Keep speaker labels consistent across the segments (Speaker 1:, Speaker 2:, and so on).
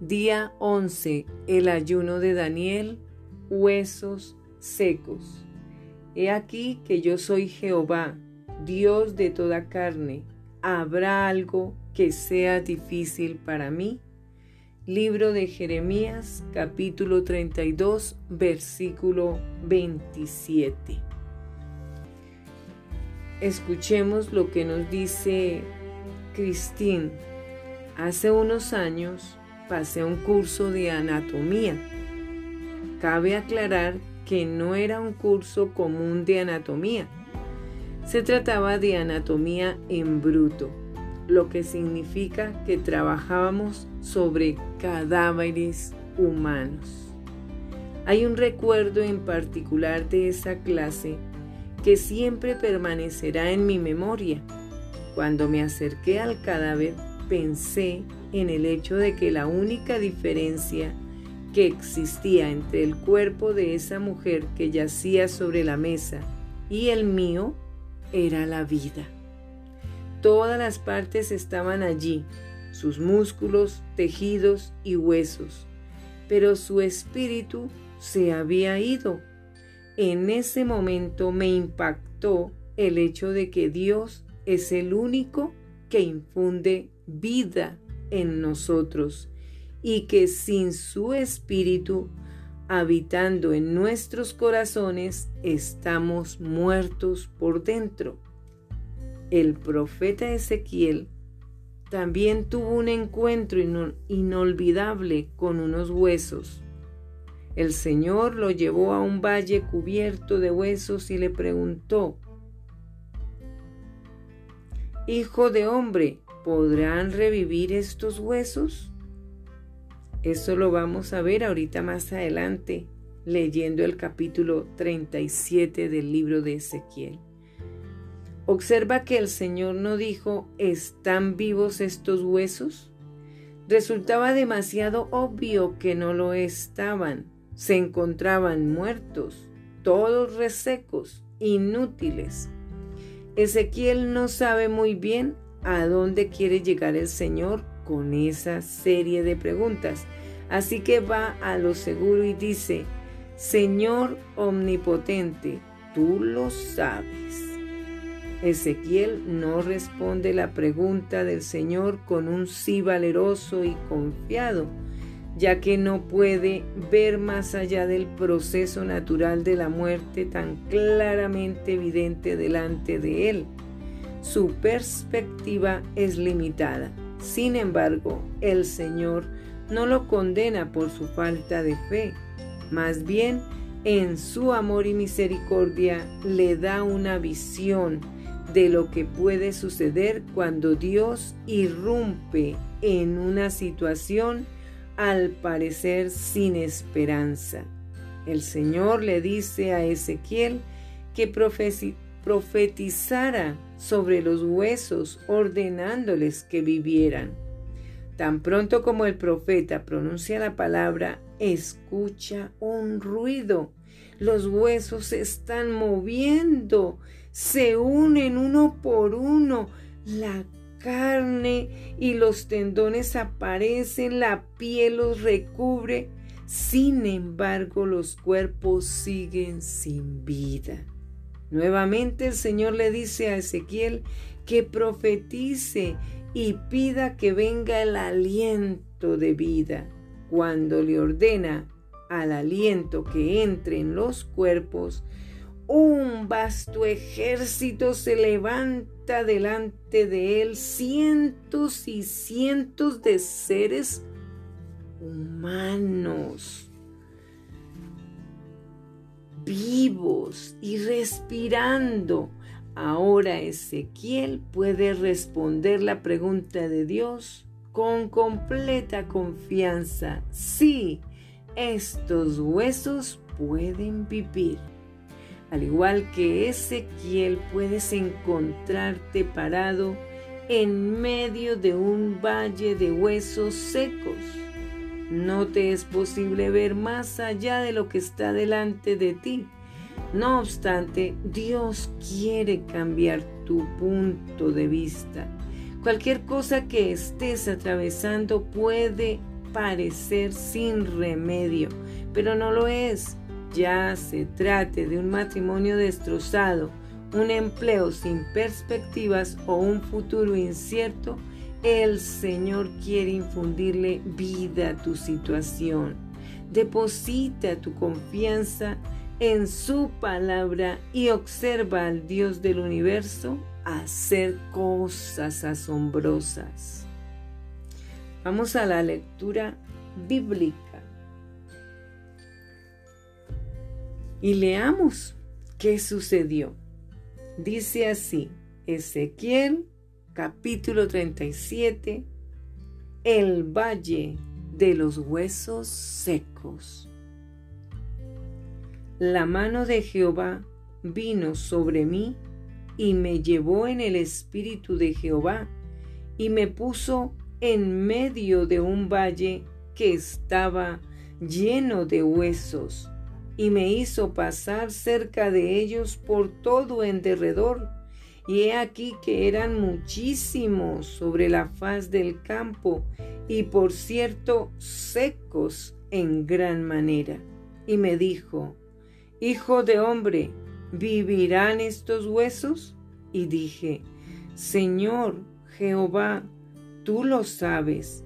Speaker 1: Día 11. El ayuno de Daniel. Huesos secos. He aquí que yo soy Jehová, Dios de toda carne. ¿Habrá algo que sea difícil para mí? Libro de Jeremías capítulo 32 versículo 27. Escuchemos lo que nos dice Cristín. Hace unos años pasé un curso de anatomía. Cabe aclarar que no era un curso común de anatomía. Se trataba de anatomía en bruto, lo que significa que trabajábamos sobre cadáveres humanos. Hay un recuerdo en particular de esa clase que siempre permanecerá en mi memoria. Cuando me acerqué al cadáver, pensé en el hecho de que la única diferencia que existía entre el cuerpo de esa mujer que yacía sobre la mesa y el mío era la vida. Todas las partes estaban allí, sus músculos, tejidos y huesos, pero su espíritu se había ido. En ese momento me impactó el hecho de que Dios es el único que infunde vida en nosotros y que sin su espíritu habitando en nuestros corazones estamos muertos por dentro. El profeta Ezequiel también tuvo un encuentro inolvidable con unos huesos. El Señor lo llevó a un valle cubierto de huesos y le preguntó, Hijo de hombre, ¿podrán revivir estos huesos? Eso lo vamos a ver ahorita más adelante, leyendo el capítulo 37 del libro de Ezequiel. Observa que el Señor no dijo, ¿están vivos estos huesos? Resultaba demasiado obvio que no lo estaban. Se encontraban muertos, todos resecos, inútiles. Ezequiel no sabe muy bien a dónde quiere llegar el Señor con esa serie de preguntas. Así que va a lo seguro y dice, Señor omnipotente, tú lo sabes. Ezequiel no responde la pregunta del Señor con un sí valeroso y confiado, ya que no puede ver más allá del proceso natural de la muerte tan claramente evidente delante de él. Su perspectiva es limitada. Sin embargo, el Señor no lo condena por su falta de fe, más bien en su amor y misericordia le da una visión de lo que puede suceder cuando Dios irrumpe en una situación al parecer sin esperanza. El Señor le dice a Ezequiel que profetizara sobre los huesos ordenándoles que vivieran. Tan pronto como el profeta pronuncia la palabra, escucha un ruido. Los huesos se están moviendo, se unen uno por uno. La carne y los tendones aparecen, la piel los recubre. Sin embargo, los cuerpos siguen sin vida. Nuevamente el Señor le dice a Ezequiel que profetice y pida que venga el aliento de vida. Cuando le ordena al aliento que entre en los cuerpos, un vasto ejército se levanta delante de él, cientos y cientos de seres humanos, vivos y respirando Ahora Ezequiel puede responder la pregunta de Dios con completa confianza. Sí, estos huesos pueden vivir. Al igual que Ezequiel puedes encontrarte parado en medio de un valle de huesos secos. No te es posible ver más allá de lo que está delante de ti no obstante, Dios quiere cambiar tu punto de vista. Cualquier cosa que estés atravesando puede parecer sin remedio, pero no lo es. Ya se trate de un matrimonio destrozado, un empleo sin perspectivas o un futuro incierto, el Señor quiere infundirle vida a tu situación. Deposita tu confianza en su palabra y observa al Dios del universo hacer cosas asombrosas. Vamos a la lectura bíblica. Y leamos qué sucedió. Dice así, Ezequiel capítulo 37, el valle de los huesos secos. La mano de Jehová vino sobre mí y me llevó en el espíritu de Jehová y me puso en medio de un valle que estaba lleno de huesos y me hizo pasar cerca de ellos por todo en derredor y he aquí que eran muchísimos sobre la faz del campo, y por cierto secos en gran manera. Y me dijo, Hijo de hombre, ¿vivirán estos huesos? Y dije, Señor Jehová, tú lo sabes.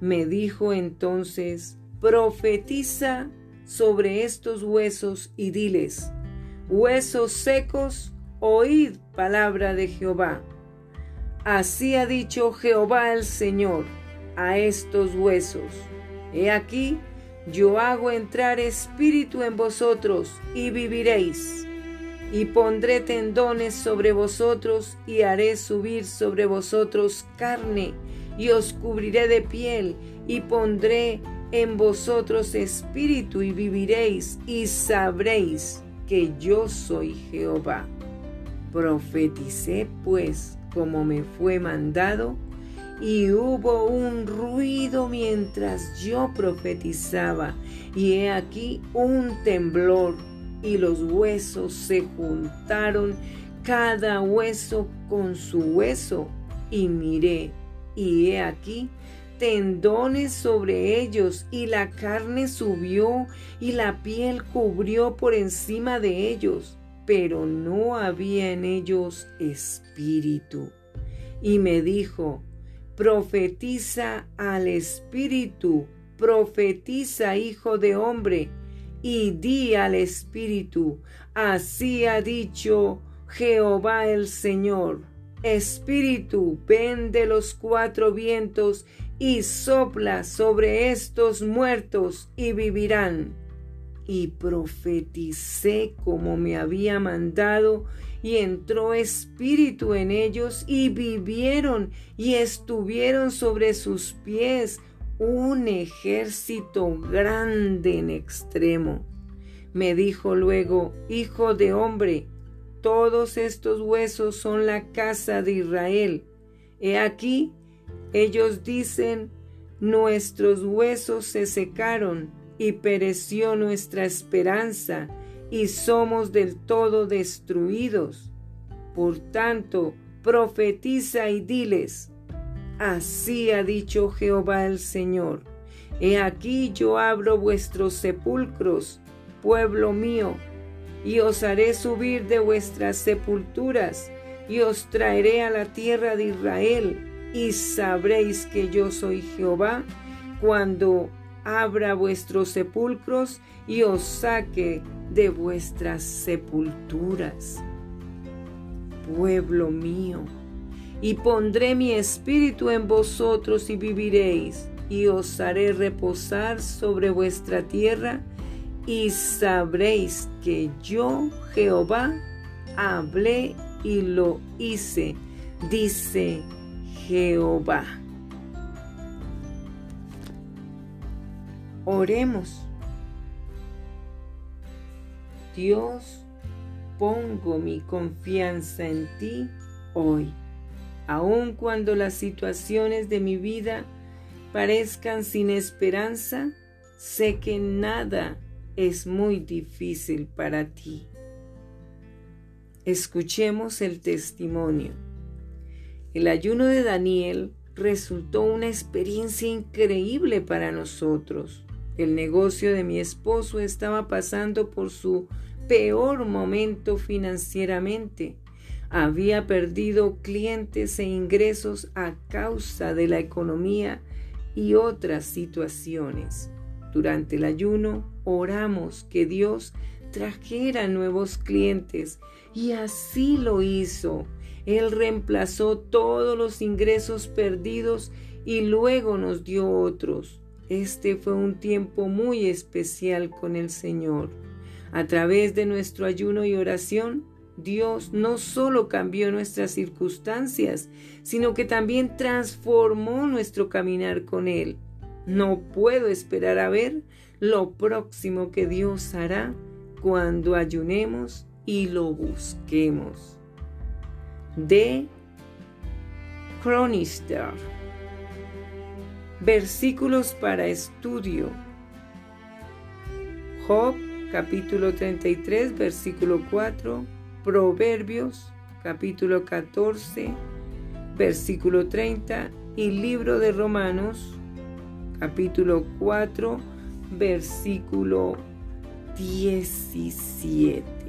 Speaker 1: Me dijo entonces, profetiza sobre estos huesos y diles, huesos secos, oíd palabra de Jehová. Así ha dicho Jehová el Señor a estos huesos. He aquí, yo hago entrar espíritu en vosotros y viviréis. Y pondré tendones sobre vosotros y haré subir sobre vosotros carne y os cubriré de piel y pondré en vosotros espíritu y viviréis y sabréis que yo soy Jehová. Profeticé pues como me fue mandado, y hubo un ruido mientras yo profetizaba, y he aquí un temblor, y los huesos se juntaron, cada hueso con su hueso, y miré, y he aquí tendones sobre ellos, y la carne subió, y la piel cubrió por encima de ellos pero no había en ellos espíritu. Y me dijo, profetiza al espíritu, profetiza hijo de hombre, y di al espíritu, así ha dicho Jehová el Señor. Espíritu, ven de los cuatro vientos y sopla sobre estos muertos y vivirán y profeticé como me había mandado, y entró espíritu en ellos, y vivieron, y estuvieron sobre sus pies un ejército grande en extremo. Me dijo luego, Hijo de hombre, todos estos huesos son la casa de Israel. He aquí, ellos dicen, nuestros huesos se secaron y pereció nuestra esperanza y somos del todo destruidos. Por tanto, profetiza y diles, así ha dicho Jehová el Señor, he aquí yo abro vuestros sepulcros, pueblo mío, y os haré subir de vuestras sepulturas, y os traeré a la tierra de Israel, y sabréis que yo soy Jehová, cuando abra vuestros sepulcros y os saque de vuestras sepulturas. Pueblo mío, y pondré mi espíritu en vosotros y viviréis, y os haré reposar sobre vuestra tierra, y sabréis que yo, Jehová, hablé y lo hice, dice Jehová. Oremos. Dios, pongo mi confianza en ti hoy, aun cuando las situaciones de mi vida parezcan sin esperanza, sé que nada es muy difícil para ti. Escuchemos el testimonio. El ayuno de Daniel resultó una experiencia increíble para nosotros. El negocio de mi esposo estaba pasando por su peor momento financieramente. Había perdido clientes e ingresos a causa de la economía y otras situaciones. Durante el ayuno oramos que Dios trajera nuevos clientes y así lo hizo. Él reemplazó todos los ingresos perdidos y luego nos dio otros. Este fue un tiempo muy especial con el Señor. A través de nuestro ayuno y oración, Dios no solo cambió nuestras circunstancias, sino que también transformó nuestro caminar con Él. No puedo esperar a ver lo próximo que Dios hará cuando ayunemos y lo busquemos. De Chronister. Versículos para estudio. Job capítulo 33 versículo 4. Proverbios capítulo 14 versículo 30 y libro de Romanos capítulo 4 versículo 17.